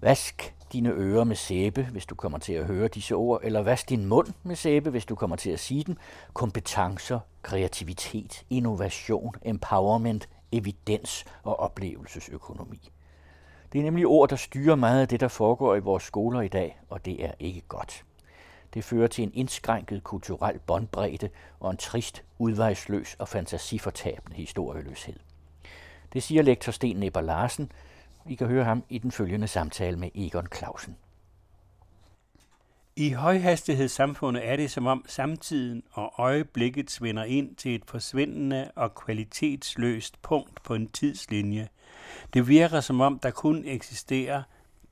Vask dine ører med sæbe, hvis du kommer til at høre disse ord, eller vask din mund med sæbe, hvis du kommer til at sige dem. Kompetencer, kreativitet, innovation, empowerment, evidens og oplevelsesøkonomi. Det er nemlig ord, der styrer meget af det, der foregår i vores skoler i dag, og det er ikke godt. Det fører til en indskrænket kulturel båndbredde og en trist, udvejsløs og fantasifortabende historieløshed. Det siger lektor Sten Nepper Larsen. I kan høre ham i den følgende samtale med Egon Clausen. I højhastighedssamfundet er det som om samtiden og øjeblikket svinder ind til et forsvindende og kvalitetsløst punkt på en tidslinje. Det virker som om der kun eksisterer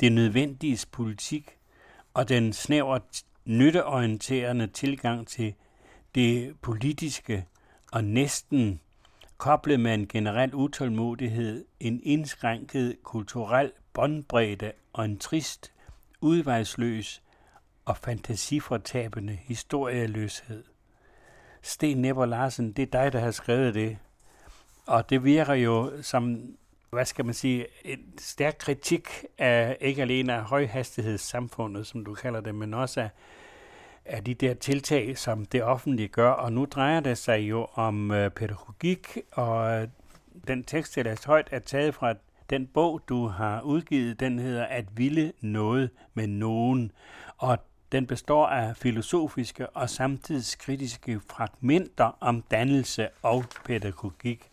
det nødvendige politik og den snævert nytteorienterende tilgang til det politiske og næsten koblet med en generel utålmodighed, en indskrænket kulturel båndbredde og en trist, udvejsløs og fantasifortabende historieløshed. Sten Nepper Larsen, det er dig, der har skrevet det. Og det virker jo som, hvad skal man sige, en stærk kritik af ikke alene af højhastighedssamfundet, som du kalder det, men også af, af de der tiltag, som det offentlige gør. Og nu drejer det sig jo om øh, pædagogik, og øh, den tekst, jeg læste højt, er taget fra den bog, du har udgivet. Den hedder At ville noget med nogen. Og den består af filosofiske og samtidskritiske fragmenter om dannelse og pædagogik.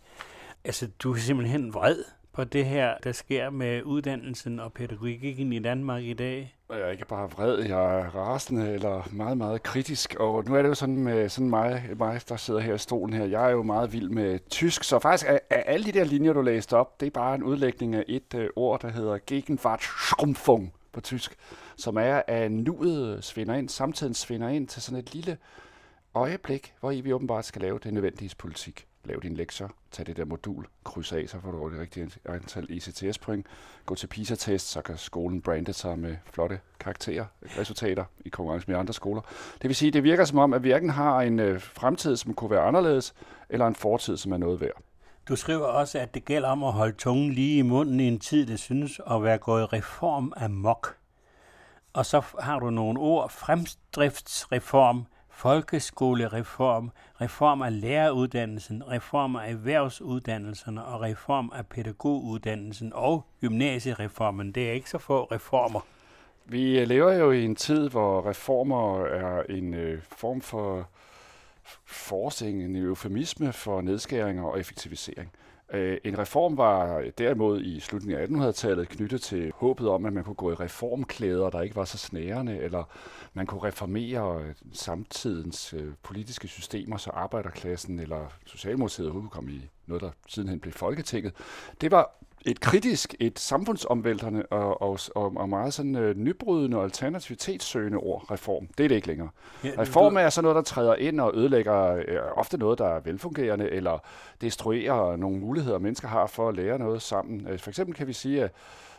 Altså, du er simpelthen vred på det her, der sker med uddannelsen og pædagogikken i Danmark i dag? Jeg er ikke bare vred, jeg er rasende eller meget, meget kritisk. Og nu er det jo sådan med sådan mig, mig, der sidder her i stolen her. Jeg er jo meget vild med tysk, så faktisk er, er alle de der linjer, du læste op, det er bare en udlægning af et uh, ord, der hedder Gegenwartschrumpfung på tysk, som er, at nuet svinder ind, samtiden svinder ind til sådan et lille øjeblik, hvor I vi åbenbart skal lave det nødvendige politik lav dine lektier, tag det der modul, kryds af, så får du det rigtige antal ECTS-point. Gå til PISA-test, så kan skolen brande sig med flotte karakterer, resultater i konkurrence med andre skoler. Det vil sige, det virker som om, at vi hverken har en øh, fremtid, som kunne være anderledes, eller en fortid, som er noget værd. Du skriver også, at det gælder om at holde tungen lige i munden i en tid, det synes at være gået reform af mok. Og så har du nogle ord, fremdriftsreform, folkeskolereform, reform af læreruddannelsen, reform af erhvervsuddannelserne og reform af pædagoguddannelsen og gymnasiereformen. Det er ikke så få reformer. Vi øh, lever jo i en tid, hvor reformer er en øh, form for forsing, en eufemisme for nedskæringer og effektivisering. Øh, en reform var derimod i slutningen af 1800-tallet knyttet til håbet om, at man kunne gå i reformklæder, der ikke var så snærende, eller man kunne reformere øh, samtidens øh, politiske systemer, så arbejderklassen eller Socialdemokratiet kunne komme i noget, der sidenhen blev Folketinget. Det var et kritisk, et samfundsomvæltende og, og, og, og meget sådan øh, nybrydende og alternativitetssøgende ord, reform. Det er det ikke længere. Ja, reform er sådan noget, der træder ind og ødelægger øh, ofte noget, der er velfungerende, eller destruerer nogle muligheder, mennesker har for at lære noget sammen. Øh, for eksempel kan vi sige, at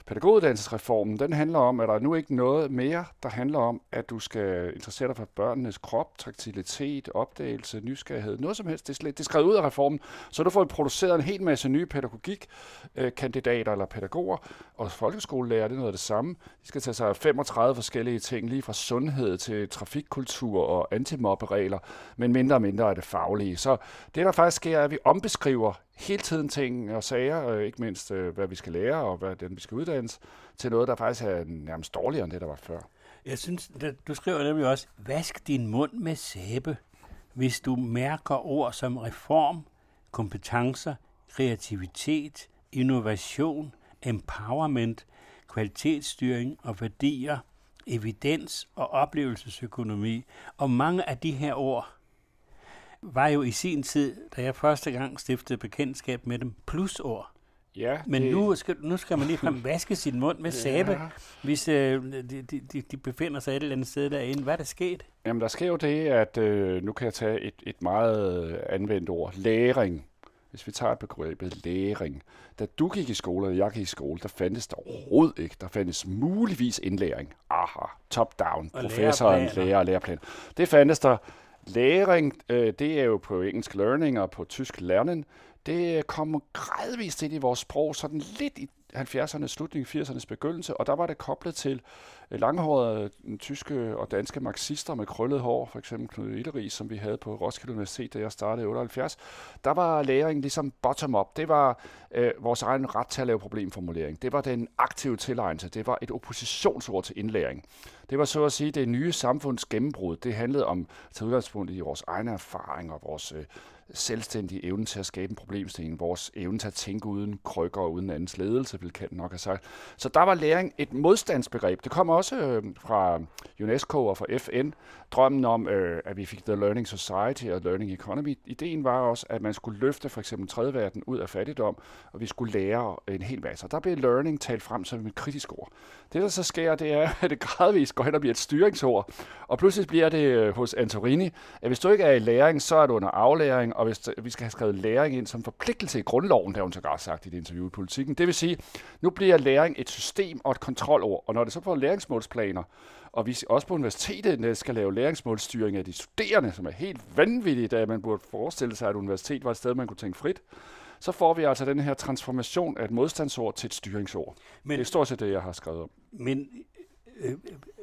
Pædagoguddannelsesreformen, den handler om, at der er nu ikke noget mere, der handler om, at du skal interessere dig for børnenes krop, taktilitet, opdagelse, nysgerrighed, noget som helst. Det er, slet, det er skrevet ud af reformen, så du får produceret en hel masse nye pædagogikkandidater øh, eller pædagoger, og folkeskolelærer, det er noget af det samme. De skal tage sig af 35 forskellige ting, lige fra sundhed til trafikkultur og antimobberegler, men mindre og mindre er det faglige. Så det, der faktisk sker, er, at vi ombeskriver hele tiden ting og sager, øh, ikke mindst øh, hvad vi skal lære og hvad den vi skal uddannes, til noget, der faktisk er nærmest dårligere end det, der var før. Jeg synes, du skriver nemlig også, vask din mund med sæbe, hvis du mærker ord som reform, kompetencer, kreativitet, innovation, empowerment, kvalitetsstyring og værdier, evidens og oplevelsesøkonomi. Og mange af de her ord var jo i sin tid, da jeg første gang stiftede bekendtskab med dem, plusord. Ja, Men det... nu, skal, nu skal man ligefrem vaske sin mund med sæbe, ja. hvis øh, de, de, de befinder sig et eller andet sted derinde. Hvad er der sket? Jamen, der sker jo det, at øh, nu kan jeg tage et, et meget anvendt ord. Læring. Hvis vi tager begrebet læring. Da du gik i skole, og jeg gik i skole, der fandtes der overhovedet ikke. Der fandtes muligvis indlæring. Aha, top-down, professoren, lærer og læreplan. Det fandtes der Læring, øh, det er jo på engelsk learning og på tysk lernen. Det øh, kommer gradvist ind i vores sprog, sådan lidt i, 70'ernes slutning, 80'ernes begyndelse, og der var det koblet til øh, langhårede øh, tyske og danske marxister med krøllet hår, for eksempel Knud Illeris, som vi havde på Roskilde Universitet, da jeg startede i 78. Der var læringen ligesom bottom-up. Det var øh, vores egen ret til at lave problemformulering. Det var den aktive tilegnelse. Det var et oppositionsord til indlæring. Det var så at sige det nye samfunds gennembrud. Det handlede om at tage udgangspunkt i vores egne erfaringer, vores øh, selvstændige evne til at skabe en problemstilling, vores evne til at tænke uden krykker og uden andens ledelse, vil Kant nok have sagt. Så der var læring et modstandsbegreb. Det kom også øh, fra UNESCO og fra FN. Drømmen om, øh, at vi fik The Learning Society og Learning Economy. Ideen var også, at man skulle løfte for eksempel tredje verden ud af fattigdom, og vi skulle lære en hel masse. Og der blev learning talt frem som et kritisk ord. Det, der så sker, det er, at det gradvist går hen og bliver et styringsord. Og pludselig bliver det øh, hos Antorini, at hvis du ikke er i læring, så er du under aflæring, og hvis øh, vi skal have skrevet læring ind som forpligtelse i grundloven, det har hun godt sagt i det interview i politikken. Det vil sige, nu bliver læring et system og et kontrolord, og når det så får læringsmålsplaner, og vi også på universitetet skal lave læringsmålsstyring af de studerende, som er helt vanvittigt, da man burde forestille sig, at universitet var et sted, man kunne tænke frit så får vi altså den her transformation af et modstandsord til et styringsord. Men, det er stort set det, jeg har skrevet om. Men øh,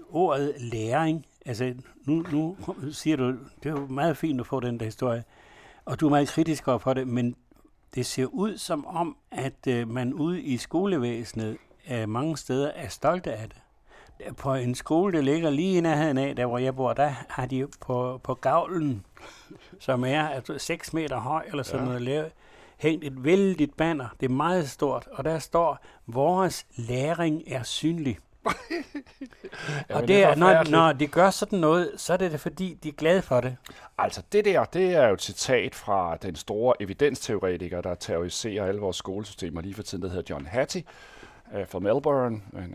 ordet læring, altså nu, nu siger du, det er jo meget fint at få den der historie, og du er meget kritisk over for det, men det ser ud som om, at øh, man ude i skolevæsenet øh, mange steder er stolte af det. På en skole, der ligger lige i nærheden af, der hvor jeg bor, der har de på, på gavlen, som er altså 6 meter høj eller sådan ja. noget, lavet, hængt et vældigt banner. Det er meget stort, og der står, vores læring er synlig. ja, og det er, når, når de gør sådan noget, så er det fordi, de er glade for det. Altså det der, det er jo et citat fra den store evidensteoretiker, der terroriserer alle vores skolesystemer lige for tiden, der hedder John Hattie fra Melbourne, er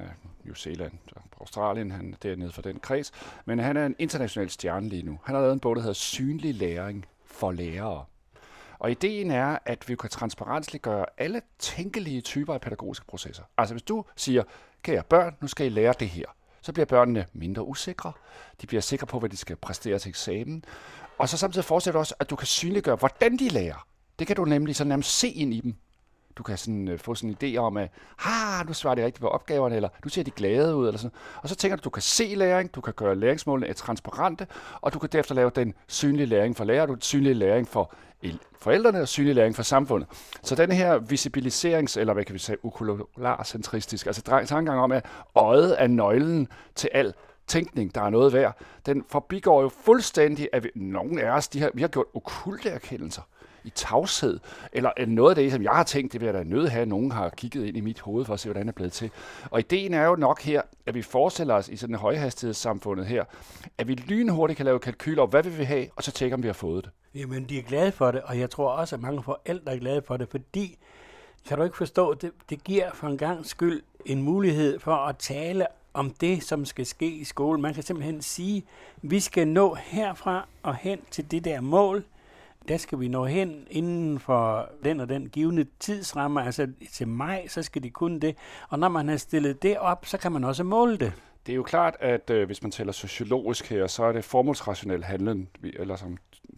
New Zealand, Australien, han er dernede for den kreds, men han er en international stjerne lige nu. Han har lavet en bog, der hedder Synlig læring for lærere. Og ideen er, at vi kan transparensliggøre alle tænkelige typer af pædagogiske processer. Altså hvis du siger, kære børn, nu skal I lære det her, så bliver børnene mindre usikre. De bliver sikre på, hvad de skal præstere til eksamen. Og så samtidig fortsætter også, at du kan synliggøre, hvordan de lærer. Det kan du nemlig så nærmest se ind i dem du kan sådan, øh, få sådan en idé om, at ha, nu svarer de rigtigt på opgaverne, eller nu ser de glade ud, eller sådan. Og så tænker du, du kan se læring, du kan gøre læringsmålene øh, transparente, og du kan derefter lave den synlige læring for lærer, du synlig læring for forældrene og synlig læring for samfundet. Så den her visibiliserings, eller hvad kan vi sige, okularcentristisk, altså tankegang om, at øjet er nøglen til al tænkning, der er noget værd, den forbigår jo fuldstændig, at vi, nogen af os, de har, vi har gjort okulte erkendelser i tavshed, eller noget af det, som jeg har tænkt, det vil jeg da nødt have, at nogen har kigget ind i mit hoved for at se, hvordan det er blevet til. Og ideen er jo nok her, at vi forestiller os i sådan en højhastighedssamfundet her, at vi lynhurtigt kan lave kalkyler over, hvad vi vil have, og så tjekke, om vi har fået det. Jamen, de er glade for det, og jeg tror også, at mange forældre er glade for det, fordi, kan du ikke forstå, det, det giver for en gang skyld en mulighed for at tale om det, som skal ske i skolen. Man kan simpelthen sige, vi skal nå herfra og hen til det der mål, der skal vi nå hen inden for den og den givende tidsramme, altså til maj, så skal de kunne det. Og når man har stillet det op, så kan man også måle det. Det er jo klart, at øh, hvis man taler sociologisk her, så er det formålsrationel handlen, eller som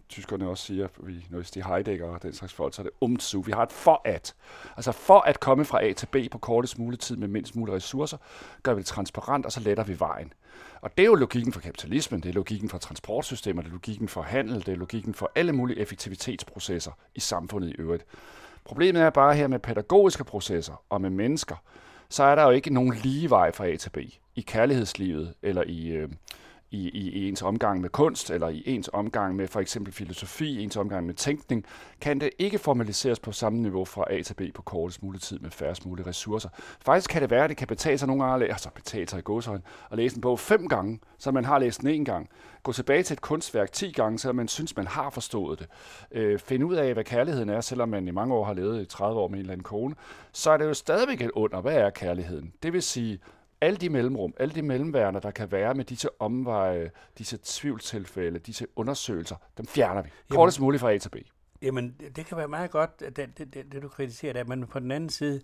tyskerne også siger, vi, når de Heidegger og den slags folk, så er det umzu. Vi har et for at. Altså for at komme fra A til B på kortest mulig tid med mindst mulige ressourcer, gør vi det transparent, og så letter vi vejen. Og det er jo logikken for kapitalismen, det er logikken for transportsystemer, det er logikken for handel, det er logikken for alle mulige effektivitetsprocesser i samfundet i øvrigt. Problemet er bare her med pædagogiske processer og med mennesker, så er der jo ikke nogen lige vej fra A til B i kærlighedslivet eller i, øh, i, i, ens omgang med kunst, eller i ens omgang med for eksempel filosofi, ens omgang med tænkning, kan det ikke formaliseres på samme niveau fra A til B på kortest mulig tid med færrest mulige ressourcer. Faktisk kan det være, at det kan betale sig nogle gange, altså betale sig i godsøjne, at læse en bog fem gange, så man har læst den en gang. Gå tilbage til et kunstværk 10 gange, så man synes, man har forstået det. Øh, finde ud af, hvad kærligheden er, selvom man i mange år har levet i 30 år med en eller anden kone. Så er det jo stadigvæk et under, hvad er kærligheden? Det vil sige, alle de mellemrum, alle de mellemværende, der kan være med disse omveje, disse tvivlstilfælde, disse undersøgelser, dem fjerner vi. Kortest muligt fra A til B. Jamen, det kan være meget godt, det, det, det, det du kritiserer der, men på den anden side,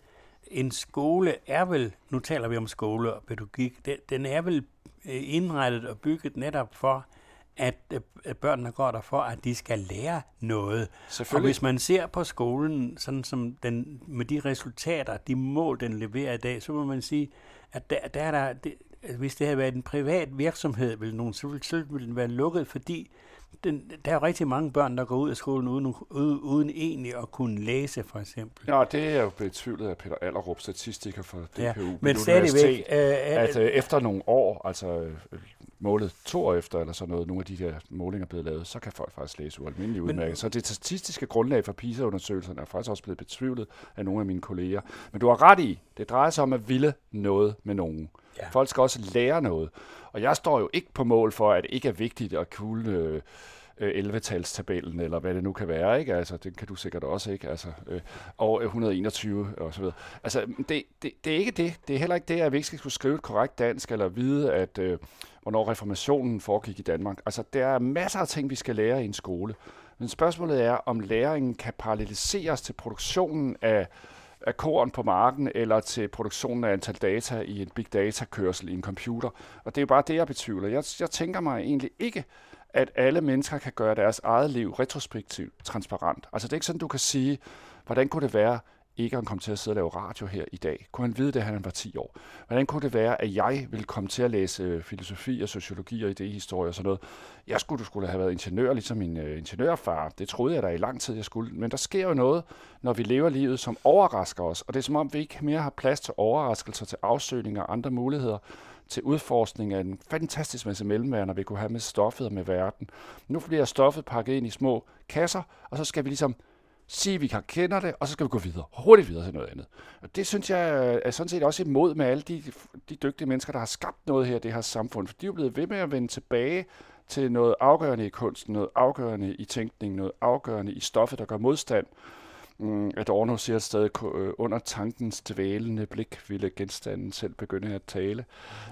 en skole er vel, nu taler vi om skole og pædagogik, den, den er vel øh, indrettet og bygget netop for, at, at børnene går der for, at de skal lære noget. Og hvis man ser på skolen sådan som den, med de resultater, de mål, den leverer i dag, så må man sige, at der, der er der, det, hvis det havde været en privat virksomhed, ville nogen, så ville, den være lukket, fordi den, der er rigtig mange børn, der går ud af skolen uden, uden, uden egentlig at kunne læse, for eksempel. Ja, det er jo betvivlet af Peter Allerup, statistiker for DPU. Ja, men stadigvæk... Øh, at øh, efter nogle år, altså øh, målet to år efter, eller sådan noget, nogle af de der målinger er blevet lavet, så kan folk faktisk læse ualmindeligt udmærket. Så det statistiske grundlag for PISA-undersøgelserne er faktisk også blevet betvivlet af nogle af mine kolleger. Men du har ret i, det drejer sig om at ville noget med nogen. Ja. Folk skal også lære noget. Og jeg står jo ikke på mål for, at det ikke er vigtigt at kunne øh, 11-talstabellen, eller hvad det nu kan være, ikke? Altså, det kan du sikkert også, ikke? Altså, øh, og 121 og så videre. Altså, det, det, det er ikke det. Det er heller ikke det, at vi ikke skal kunne skrive et korrekt dansk, eller vide, at øh, hvornår reformationen foregik i Danmark. Altså, der er masser af ting, vi skal lære i en skole. Men spørgsmålet er, om læringen kan paralleliseres til produktionen af af korn på marken, eller til produktionen af antal data i en big data kørsel i en computer. Og det er jo bare det, jeg betvivler. Jeg, jeg tænker mig egentlig ikke, at alle mennesker kan gøre deres eget liv retrospektivt transparent. Altså det er ikke sådan, du kan sige, hvordan kunne det være, ikke kom komme til at sidde og lave radio her i dag? Kunne han vide det, han var 10 år? Hvordan kunne det være, at jeg ville komme til at læse øh, filosofi og sociologi og idehistorie og sådan noget? Jeg skulle, du skulle have været ingeniør, ligesom min uh, ingeniørfar. Det troede jeg da i lang tid, jeg skulle. Men der sker jo noget, når vi lever livet, som overrasker os. Og det er som om, vi ikke mere har plads til overraskelser, til afsøgninger og andre muligheder til udforskning af en fantastisk masse mellemværender, vi kunne have med stoffet og med verden. Nu bliver stoffet pakket ind i små kasser, og så skal vi ligesom sige, at vi kan kender det, og så skal vi gå videre, hurtigt videre til noget andet. Og det synes jeg er sådan set også imod med alle de, de dygtige mennesker, der har skabt noget her i det her samfund. For de er jo blevet ved med at vende tilbage til noget afgørende i kunsten, noget afgørende i tænkning, noget afgørende i stoffet, der gør modstand. Mm, Adorno siger et sted, øh, under tankens dvælende blik ville genstanden selv begynde at tale.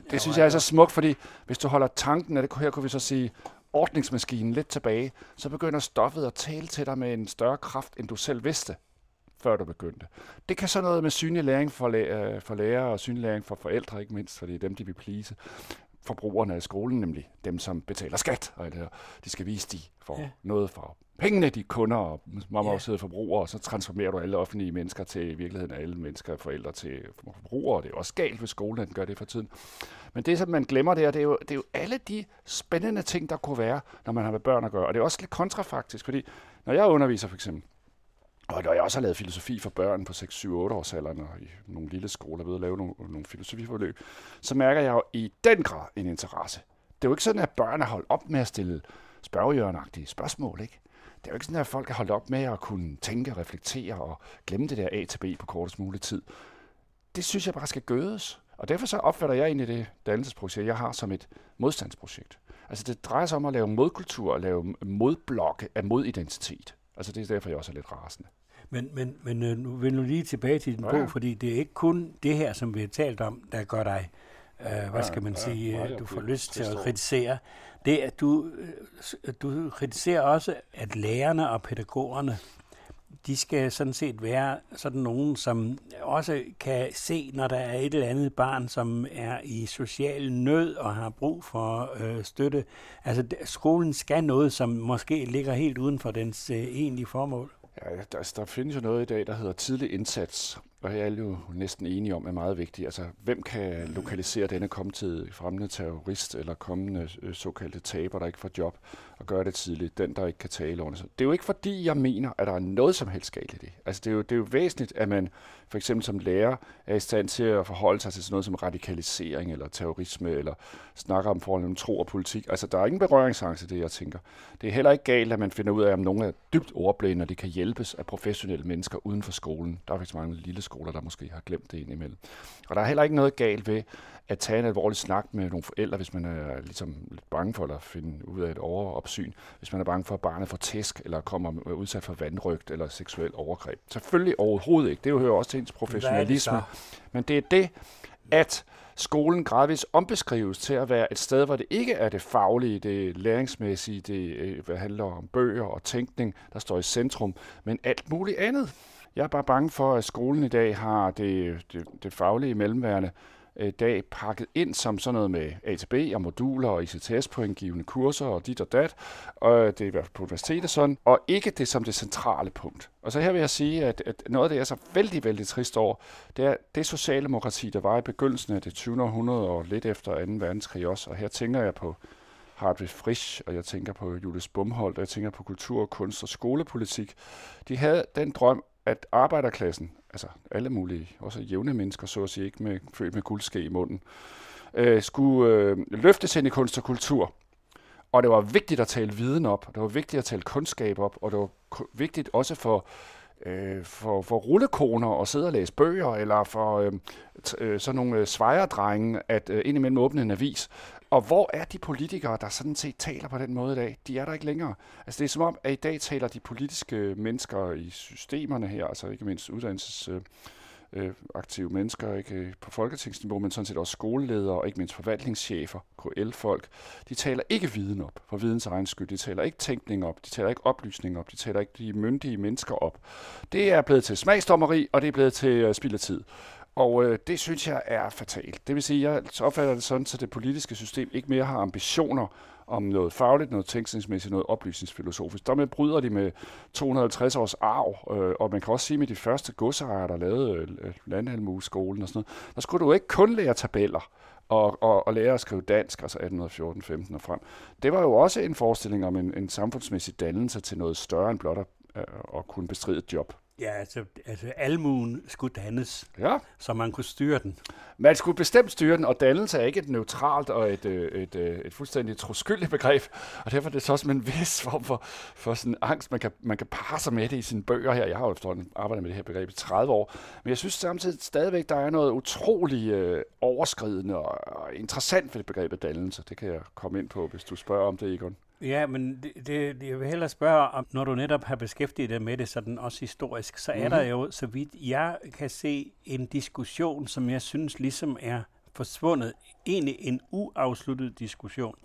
Det ja, synes jeg er så smukt, fordi hvis du holder tanken, det her kunne vi så sige, ordningsmaskinen lidt tilbage, så begynder stoffet at tale til dig med en større kraft, end du selv vidste, før du begyndte. Det kan så noget med synlig læring for, læ- øh, for lærere og synlig læring for forældre, ikke mindst, fordi det er dem, de vil plise forbrugerne af skolen, nemlig dem, som betaler skat. Og det de skal vise, de får ja. noget for pengene, de kunder og ja. forbrugere, og så transformerer du alle offentlige mennesker til i virkeligheden alle mennesker, forældre til forbrugere. Det er også galt, hvis skolen gør det for tiden. Men det, som man glemmer der, det er, jo, det er jo alle de spændende ting, der kunne være, når man har med børn at gøre. Og det er også lidt kontrafaktisk, fordi når jeg underviser for eksempel, og når jeg også har lavet filosofi for børn på 6, 7, 8 års alderen, og i nogle lille skoler ved at lave nogle, nogle filosofiforløb, så mærker jeg jo i den grad en interesse. Det er jo ikke sådan, at børn er holdt op med at stille spørgehjørnagtige spørgsmål, ikke? Det er jo ikke sådan, at folk er holdt op med at kunne tænke, reflektere og glemme det der A til B på kortest mulig tid. Det synes jeg bare skal gødes. Og derfor så opfatter jeg egentlig det dannelsesprojekt, jeg har som et modstandsprojekt. Altså det drejer sig om at lave modkultur og lave modblokke af modidentitet. Altså det er derfor, jeg også er lidt rasende. Men, men, men øh, nu vil du lige tilbage til din ja. bog, fordi det er ikke kun det her, som vi har talt om, der gør dig, øh, hvad skal man ja, sige, ja, du får lyst til at kritisere. Det at du, øh, du kritiserer også, at lærerne og pædagogerne de skal sådan set være sådan nogen, som også kan se, når der er et eller andet barn, som er i social nød og har brug for øh, støtte. Altså skolen skal noget, som måske ligger helt uden for dens øh, egentlige formål. Ja, der, altså, der findes jo noget i dag, der hedder tidlig indsats, og jeg er jo næsten enige om, er meget vigtigt. Altså, hvem kan lokalisere denne kommende fremmede terrorist eller kommende øh, såkaldte taber, der ikke får job, og gøre det tidligt? Den, der ikke kan tale ordentligt. Det er jo ikke fordi, jeg mener, at der er noget som helst galt i det. Altså, det er jo, det er jo væsentligt, at man for eksempel som lærer er i stand til at forholde sig til sådan noget som radikalisering eller terrorisme, eller snakker om forholdet mellem tro og politik. Altså, der er ingen berøringsangst i det, jeg tænker. Det er heller ikke galt, at man finder ud af, om nogen er dybt ordblinde, og de kan hjælpes af professionelle mennesker uden for skolen. Der er faktisk mange lille skoler, der måske har glemt det indimellem. Og der er heller ikke noget galt ved at tage en alvorlig snak med nogle forældre, hvis man er ligesom lidt bange for at finde ud af et overopsyn, hvis man er bange for, at barnet får tæsk, eller kommer udsat for vandrygt eller seksuel overgreb. Selvfølgelig overhovedet ikke. Det hører også til ens professionalisme. Det Men det er det, at skolen gradvist ombeskrives til at være et sted, hvor det ikke er det faglige, det læringsmæssige, det øh, hvad handler om bøger og tænkning, der står i centrum, men alt muligt andet. Jeg er bare bange for, at skolen i dag har det, det, det faglige mellemværende Øh, dag pakket ind som sådan noget med ATB og moduler og ICTS pointgivende kurser og dit og dat, og det er i hvert fald på universitetet sådan, og ikke det som det centrale punkt. Og så her vil jeg sige, at, at noget af det, jeg er så vældig, vældig trist over, det er det socialdemokrati, der var i begyndelsen af det 20. århundrede og lidt efter 2. verdenskrig også, og her tænker jeg på Hartwig Frisch, og jeg tænker på Julius Bumholdt, og jeg tænker på kultur, kunst og skolepolitik. De havde den drøm, at arbejderklassen, altså alle mulige, også jævne mennesker, så at sige, ikke med, født med guldske i munden, øh, skulle øh, løftes ind i kunst og kultur. Og det var vigtigt at tale viden op, og det var vigtigt at tale kundskab op, og det var vigtigt også for øh, for, for rullekoner og sidde og læse bøger, eller for øh, øh, sådan nogle øh, svejerdrenge at øh, indimellem åbne en avis. Og hvor er de politikere, der sådan set taler på den måde i dag? De er der ikke længere. Altså det er som om, at i dag taler de politiske mennesker i systemerne her, altså ikke mindst uddannelses... Øh, øh, aktive mennesker ikke på folketingsniveau, men sådan set også skoleledere og ikke mindst forvaltningschefer, KL-folk. De taler ikke viden op for videns egen skyld. De taler ikke tænkning op. De taler ikke oplysning op. De taler ikke de myndige mennesker op. Det er blevet til smagsdommeri, og det er blevet til øh, uh, spild af tid. Og øh, det synes jeg er fatalt. Det vil sige, at jeg opfatter det sådan, at det politiske system ikke mere har ambitioner om noget fagligt, noget tænkningsmæssigt, noget oplysningsfilosofisk. Dermed bryder de med 250 års arv, øh, og man kan også sige med de første godsejere, der lavede øh, øh landhalmueskolen og sådan noget, der skulle du ikke kun lære tabeller og, og, og lære at skrive dansk, altså 1814, 15 og frem. Det var jo også en forestilling om en, en samfundsmæssig dannelse til noget større end blot at, øh, at kunne bestride et job. Ja, altså, altså almuen skulle dannes, ja. så man kunne styre den. Man skulle bestemt styre den, og dannelse er ikke et neutralt og et, øh, et, et, øh, et fuldstændig troskyldigt begreb, og derfor er det så også en vis form for, for sådan angst, man kan, man kan parre sig med det i sine bøger her. Jeg har jo efterhånden arbejdet med det her begreb i 30 år, men jeg synes samtidig stadigvæk, der er noget utrolig øh, overskridende og, og interessant ved det begrebet dannelse. Det kan jeg komme ind på, hvis du spørger om det, Egon. Ja, men det, det, jeg vil hellere spørge, om når du netop har beskæftiget dig med det sådan også historisk, så er mm-hmm. der jo, så vidt jeg kan se, en diskussion, som jeg synes ligesom er forsvundet. Egentlig en uafsluttet diskussion,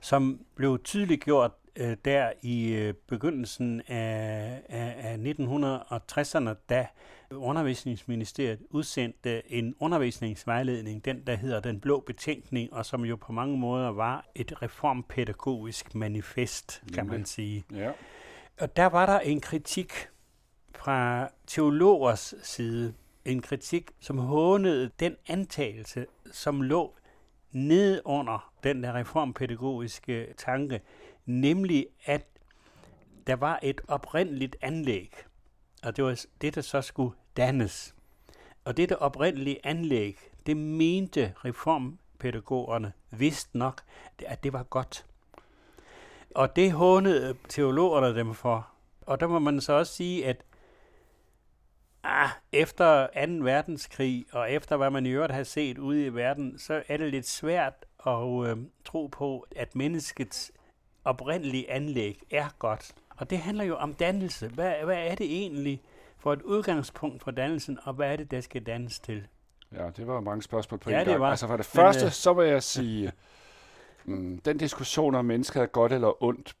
som blev tydeligt gjort øh, der i øh, begyndelsen af, af, af 1960'erne, da undervisningsministeriet udsendte en undervisningsvejledning, den der hedder Den Blå Betænkning, og som jo på mange måder var et reformpædagogisk manifest, kan man sige. Ja. Og der var der en kritik fra teologers side, en kritik, som hånede den antagelse, som lå nede under den der reformpædagogiske tanke, nemlig at der var et oprindeligt anlæg, og det var det, der så skulle dannes. Og dette oprindelige anlæg, det mente reformpædagogerne vist nok, at det var godt. Og det hånede teologerne dem for. Og der må man så også sige, at ah, efter 2. verdenskrig, og efter hvad man i øvrigt har set ude i verden, så er det lidt svært at øh, tro på, at menneskets oprindelige anlæg er godt. Og det handler jo om dannelse. Hvad, hvad er det egentlig for et udgangspunkt for dannelsen, og hvad er det, der skal dannes til? Ja, det var mange spørgsmål på ja, en gang. Var. Altså for det første, Men, øh, så vil jeg sige, mm, den diskussion om mennesket er godt eller ondt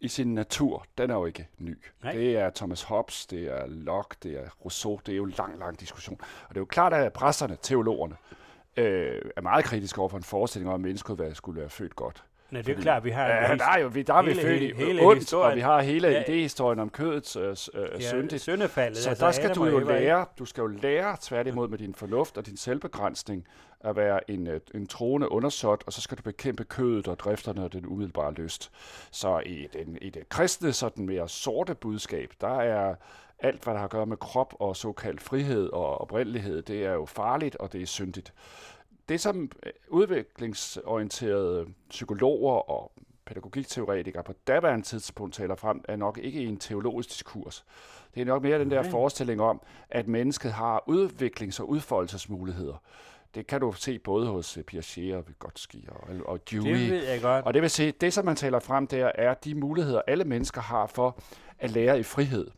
i sin natur, den er jo ikke ny. Nej. Det er Thomas Hobbes, det er Locke, det er Rousseau, det er jo en lang, lang diskussion. Og det er jo klart, at præsterne, teologerne, øh, er meget kritiske over for en forestilling om, at mennesket skulle være født godt. Nej, det er klart, vi har... Ja, der er jo, vi, der er vi født i hele ondt, historien. og vi har hele ja, idéhistorien om kødets øh, øh, ja, syndigt. Syndefaldet. Så altså, der skal du jo lære, du skal jo lære tværtimod med din fornuft og din selvbegrænsning at være en, øh, en troende undersåt, og så skal du bekæmpe kødet og drifterne og den umiddelbare lyst. Så i, den, i det kristne, sådan mere sorte budskab, der er alt, hvad der har at gøre med krop og såkaldt frihed og oprindelighed, det er jo farligt, og det er syndigt det, som øh, udviklingsorienterede psykologer og pædagogikteoretikere på daværende tidspunkt taler frem, er nok ikke en teologisk diskurs. Det er nok mere den der okay. forestilling om, at mennesket har udviklings- og udfoldelsesmuligheder. Det kan du se både hos øh, Piaget og Vygotsky og, og Dewey. Det ved jeg godt. Og det vil sige, det som man taler frem der, er de muligheder, alle mennesker har for at lære i frihed.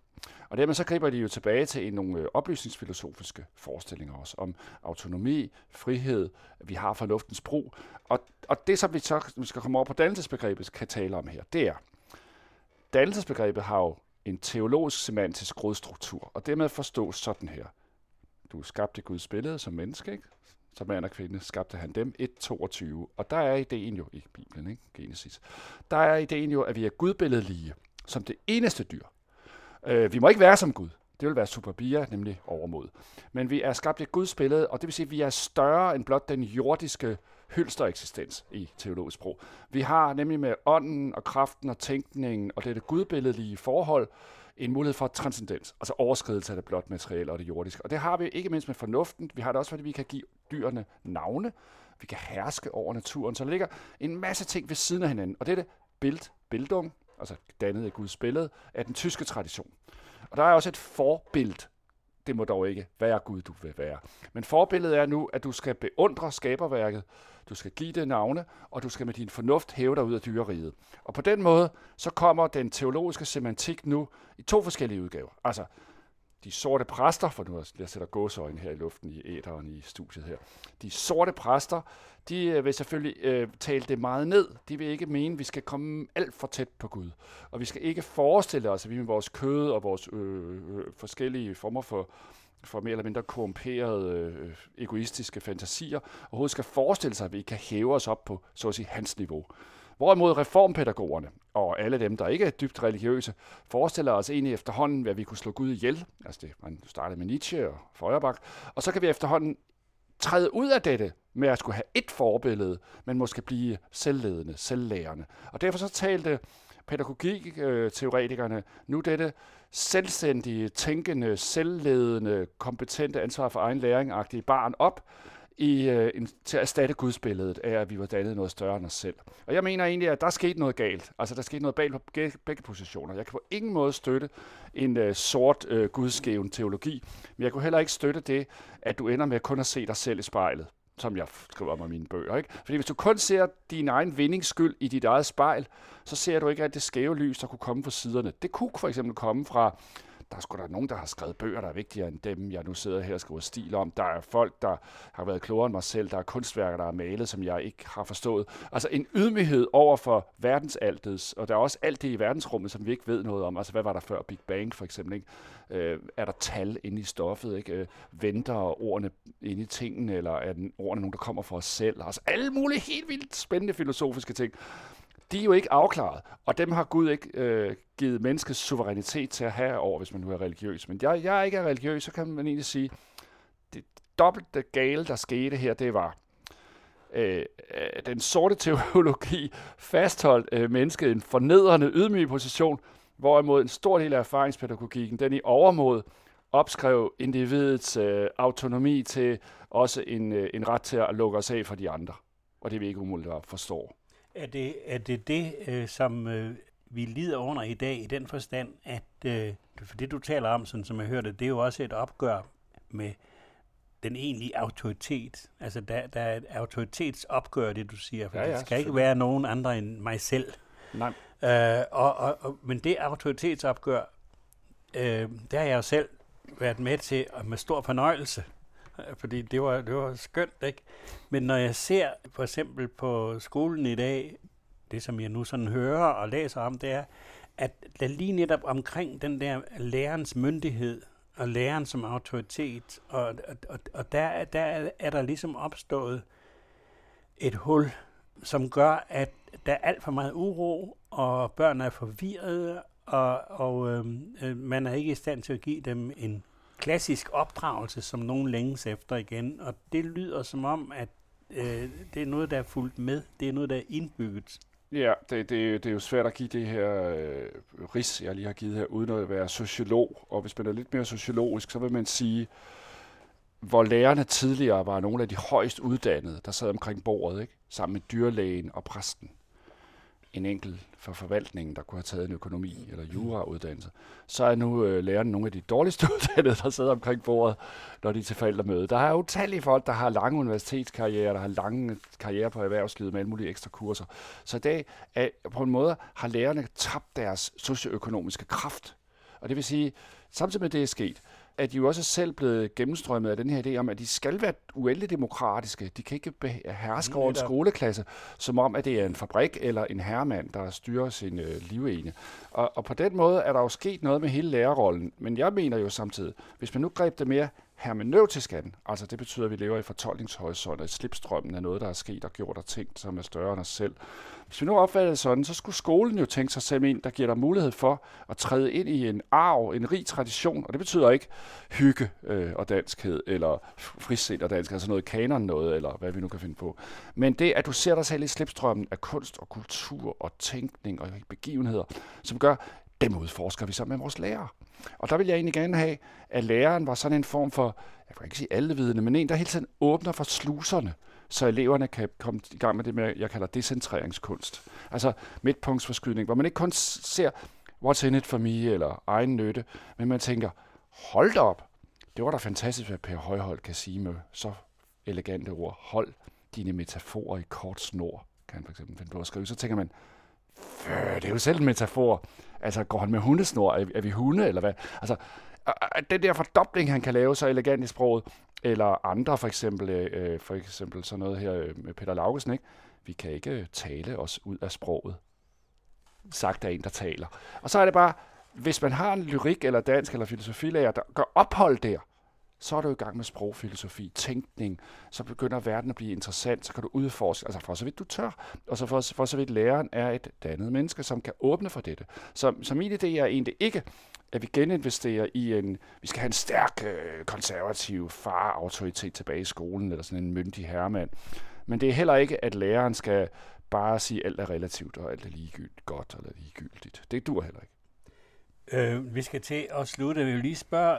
Og dermed så griber de jo tilbage til nogle øh, oplysningsfilosofiske forestillinger også om autonomi, frihed, vi har fornuftens brug. Og, og det, som vi så vi skal komme over på dannelsesbegrebet, kan tale om her, det er, dannelsesbegrebet har jo en teologisk semantisk grundstruktur, og dermed forstås sådan her. Du er skabt i Guds billede som menneske, ikke? som mand og kvinde, skabte han dem 1.22. Og der er ideen jo, i Bibelen, ikke? Genesis, der er ideen jo, at vi er gudbilledlige, som det eneste dyr. Øh, vi må ikke være som Gud. Det vil være superbia, nemlig overmod. Men vi er skabt i Guds billede, og det vil sige, at vi er større end blot den jordiske hylstereksistens i teologisk sprog. Vi har nemlig med ånden og kraften og tænkningen og dette gudbilledlige forhold en mulighed for transcendens, altså overskridelse af det blot materielle og det jordiske. Og det har vi ikke mindst med fornuften. Vi har det også, fordi vi kan give dyrene navne. Vi kan herske over naturen. Så der ligger en masse ting ved siden af hinanden. Og det er det Bild, Bildung, altså dannet i Guds billede, af den tyske tradition. Og der er også et forbillede. Det må dog ikke være Gud, du vil være. Men forbilledet er nu, at du skal beundre skaberværket, du skal give det navne, og du skal med din fornuft hæve dig ud af dyreriget. Og på den måde, så kommer den teologiske semantik nu i to forskellige udgaver. Altså, de sorte præster, for nu jeg sætter gåseøjne her i luften i æderen i studiet her, de sorte præster, de øh, vil selvfølgelig øh, tale det meget ned. De vil ikke mene, at vi skal komme alt for tæt på Gud. Og vi skal ikke forestille os, at vi med vores kød og vores øh, øh, forskellige former for for mere eller mindre korrumperede, øh, egoistiske fantasier, overhovedet skal forestille sig, at vi kan hæve os op på, så at sige, hans niveau. Hvorimod reformpædagogerne og alle dem, der ikke er dybt religiøse, forestiller os egentlig efterhånden, at vi kunne slå Gud ihjel. Altså det, man startede med Nietzsche og Feuerbach. Og så kan vi efterhånden træde ud af dette med at skulle have et forbillede, men måske blive selvledende, selvlærende. Og derfor så talte pædagogikteoretikerne øh, nu dette selvstændige, tænkende, selvledende, kompetente ansvar for egen læring-agtige barn op, i, øh, en, til at erstatte gudsbilledet af, at vi var dannet noget større end os selv. Og jeg mener egentlig, at der skete noget galt. Altså, der skete noget galt på begge positioner. Jeg kan på ingen måde støtte en øh, sort øh, gudskæven teologi, men jeg kunne heller ikke støtte det, at du ender med kun at se dig selv i spejlet som jeg skriver om i mine bøger. Ikke? Fordi hvis du kun ser din egen vindingsskyld i dit eget spejl, så ser du ikke, at det skæve lys, der kunne komme fra siderne. Det kunne for eksempel komme fra der er sgu da nogen, der har skrevet bøger, der er vigtigere end dem, jeg nu sidder her og skriver stil om. Der er folk, der har været klogere end mig selv. Der er kunstværker, der er malet, som jeg ikke har forstået. Altså en ydmyghed over for verdensaltets, og der er også alt det i verdensrummet, som vi ikke ved noget om. Altså hvad var der før Big Bang for eksempel? Ikke? Øh, er der tal inde i stoffet? Ikke? Øh, venter ordene inde i tingene, eller er den ordene nogen, der kommer for os selv? Altså alle mulige helt vildt spændende filosofiske ting de er jo ikke afklaret, og dem har Gud ikke øh, givet menneskets suverænitet til at have over, hvis man nu er religiøs. Men jeg, jeg ikke er religiøs, så kan man egentlig sige, det dobbelte gale, der skete her, det var, øh, øh, den sorte teologi fastholdt øh, mennesket i en fornedrende, ydmyg position, hvorimod en stor del af erfaringspædagogikken, den i overmod opskrev individets øh, autonomi til også en, øh, en ret til at lukke os af for de andre. Og det er vi ikke umuligt at forstå. Er det er det, det øh, som øh, vi lider under i dag i den forstand, at øh, for det du taler om, sådan som jeg hørte, det er jo også et opgør med den egentlige autoritet. Altså der, der er et autoritetsopgør, det du siger, for ja, ja, det skal ikke være nogen andre end mig selv. Nej. Øh, og, og, og, men det autoritetsopgør, øh, det har jeg jo selv været med til og med stor fornøjelse fordi det var, det var skønt, ikke? Men når jeg ser for eksempel på skolen i dag, det som jeg nu sådan hører og læser om, det er, at der lige netop omkring den der lærerens myndighed og læreren som autoritet, og, og, og der, der er der ligesom opstået et hul, som gør, at der er alt for meget uro, og børn er forvirrede, og, og øhm, øh, man er ikke i stand til at give dem en klassisk opdragelse, som nogen længes efter igen. Og det lyder som om, at øh, det er noget, der er fulgt med. Det er noget, der er indbygget. Ja, det, det, det er jo svært at give det her øh, ris, jeg lige har givet her, uden at være sociolog. Og hvis man er lidt mere sociologisk, så vil man sige, hvor lærerne tidligere var nogle af de højst uddannede, der sad omkring bordet, ikke? sammen med dyrlægen og præsten en enkelt for forvaltningen, der kunne have taget en økonomi eller jurauddannelse, så er nu øh, lærerne nogle af de dårligste uddannede, der sidder omkring bordet, når de er til forældremøde. Der er utallige folk, der har lange universitetskarriere, der har lange karriere på erhvervslivet med alle mulige ekstra kurser. Så i dag er, på en måde har lærerne tabt deres socioøkonomiske kraft. Og det vil sige, samtidig med det er sket, er de jo også selv blevet gennemstrømmet af den her idé om, at de skal være uendelig demokratiske. De kan ikke herske over en skoleklasse, som om, at det er en fabrik eller en herremand, der styrer sin øh, livene. Og, og på den måde er der jo sket noget med hele lærerrollen. Men jeg mener jo samtidig, hvis man nu greb det mere hermeneutisk an. Altså det betyder, at vi lever i fortolkningshorisont, at slipstrømmen er noget, der er sket og gjort og tænkt, som er større end os selv. Hvis vi nu opfatter det sådan, så skulle skolen jo tænke sig selv ind, der giver dig mulighed for at træde ind i en arv, en rig tradition, og det betyder ikke hygge øh, og danskhed, eller frisind og dansk, altså noget kanon noget, eller hvad vi nu kan finde på. Men det, at du ser dig selv i slipstrømmen af kunst og kultur og tænkning og begivenheder, som gør, dem udforsker vi så med vores lærere. Og der vil jeg egentlig gerne have, at læreren var sådan en form for, jeg kan ikke sige allevidende, men en, der hele tiden åbner for sluserne, så eleverne kan komme i gang med det, med, jeg kalder decentreringskunst. Altså midtpunktsforskydning, hvor man ikke kun ser, what's in it for me, eller egen nytte, men man tænker, hold da op, det var da fantastisk, hvad Per Højhold kan sige med så elegante ord. Hold dine metaforer i kort snor, kan han for eksempel finde på at skrive. Så tænker man, det er jo selv en metafor. Altså, går han med hundesnor? Er, er vi hunde, eller hvad? Altså, den der fordobling, han kan lave så elegant i sproget, eller andre, for eksempel, øh, for eksempel sådan noget her øh, med Peter Laugesen, ikke? Vi kan ikke øh, tale os ud af sproget. Sagt af en, der taler. Og så er det bare, hvis man har en lyrik eller dansk eller filosofilærer, der gør ophold der, så er du i gang med sprogfilosofi, tænkning, så begynder verden at blive interessant, så kan du udforske, altså for så vidt du tør, og så for, for så vidt læreren er et dannet menneske, som kan åbne for dette. Så, så min idé er egentlig ikke, at vi geninvesterer i en, vi skal have en stærk øh, konservativ far-autoritet tilbage i skolen, eller sådan en myndig herremand. Men det er heller ikke, at læreren skal bare sige, at alt er relativt, og alt er ligegyldigt godt eller ligegyldigt. Det dur heller ikke. Øh, vi skal til at slutte. Vi vil lige spørge,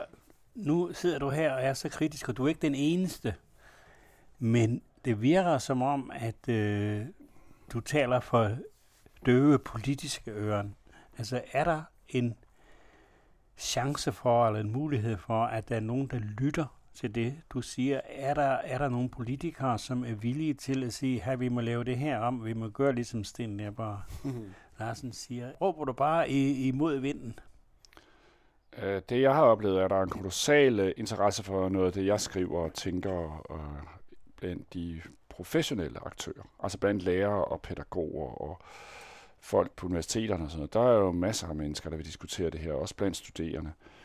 nu sidder du her og er så kritisk, og du er ikke den eneste, men det virker som om, at øh, du taler for døve politiske øren. Altså er der en chance for, eller en mulighed for, at der er nogen, der lytter til det, du siger? Er der, er der nogle politikere, som er villige til at sige, her vi må lave det her om, vi må gøre ligesom Sten der bare. Larsen siger. Råber du bare i, imod vinden? Øh, det jeg har oplevet er, at der er en kolossal øh, interesse for noget af det, jeg skriver og tænker øh, blandt de professionelle aktører. Altså blandt lærere og pædagoger og folk på universiteterne og sådan noget. Der er jo masser af mennesker, der vil diskutere det her, også blandt studerende. Øh,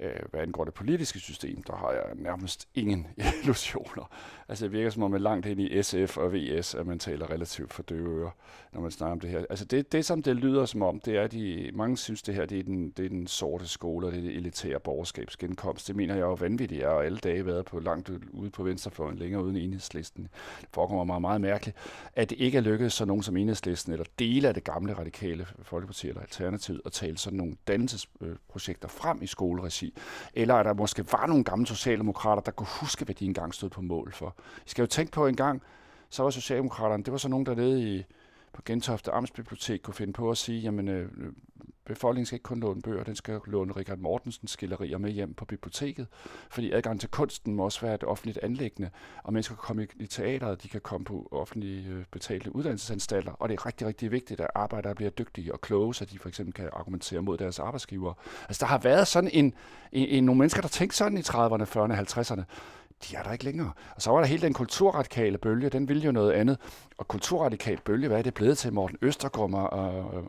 Øh, hvad angår det politiske system, der har jeg nærmest ingen illusioner. Altså det virker som om, at langt ind i SF og VS, at man taler relativt for døve ører, når man snakker om det her. Altså det, det som det lyder som om, det er, at de, mange synes, det her det er, den, det er den sorte skole, og det er det elitære borgerskabsgenkomst. Det mener jeg jo vanvittigt. Jeg har alle dage været på langt ude på venstrefløjen, længere uden enhedslisten. Det forekommer mig meget mærkeligt, at det ikke er lykkedes så nogen som enhedslisten, eller dele af det gamle radikale Folkeparti eller Alternativ, at tale sådan nogle dannelsesprojekter frem i skoleregi eller at der måske var nogle gamle socialdemokrater, der kunne huske, hvad de engang stod på mål for. I skal jo tænke på en gang, så var Socialdemokraterne, det var så nogen der nede i, på Gentofte Amtsbibliotek kunne finde på at sige, jamen øh, befolkningen skal ikke kun låne bøger, den skal låne Richard Mortensens skillerier med hjem på biblioteket, fordi adgang til kunsten må også være et offentligt anlæggende, og mennesker kan komme i, teateret, de kan komme på offentlige øh, betalte uddannelsesanstalter, og det er rigtig, rigtig vigtigt, at arbejdere bliver dygtige og kloge, så de for eksempel kan argumentere mod deres arbejdsgiver. Altså der har været sådan en, en, en nogle mennesker, der tænkte sådan i 30'erne, 40'erne, 50'erne, de er der ikke længere. Og så var der hele den kulturradikale bølge, den ville jo noget andet. Og kulturradikal bølge, hvad er det blevet til Morten Østergrum og,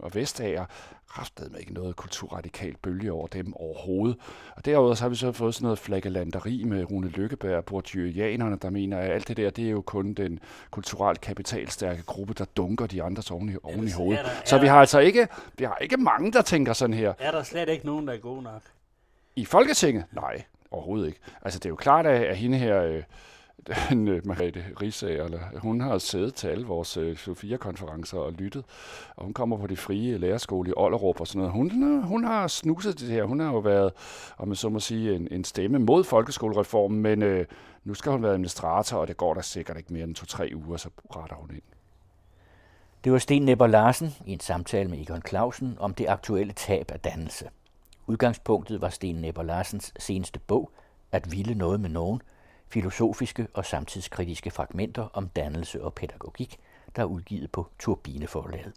og Vestager? Kraftede med ikke noget kulturradikal bølge over dem overhovedet. Og derudover så har vi så fået sådan noget flaggelanderi med Rune Lykkeberg og Bourdieuianerne, der mener, at alt det der, det er jo kun den kulturelt kapitalstærke gruppe, der dunker de andre oven i, oven i hovedet. Der, så vi har altså ikke, vi har ikke mange, der tænker sådan her. Er der slet ikke nogen, der er gode nok? I Folketinget? Nej, Overhovedet ikke. Altså, det er jo klart, at, at hende her, øh, den, øh, Margrethe Risager, eller, hun har siddet til alle vores øh, Sofia-konferencer og lyttet, og hun kommer på det frie lærerskole i Ollerup og sådan noget. Hun, hun har snuset det her. Hun har jo været, om man så må sige, en, en stemme mod folkeskolereformen, men øh, nu skal hun være administrator, og det går der sikkert ikke mere end to-tre uger, så retter hun ind. Det var Sten Nepper Larsen i en samtale med Egon Clausen om det aktuelle tab af dannelse. Udgangspunktet var Sten Nepper Larsens seneste bog, At ville noget med nogen, filosofiske og samtidskritiske fragmenter om dannelse og pædagogik, der er udgivet på Turbineforlaget.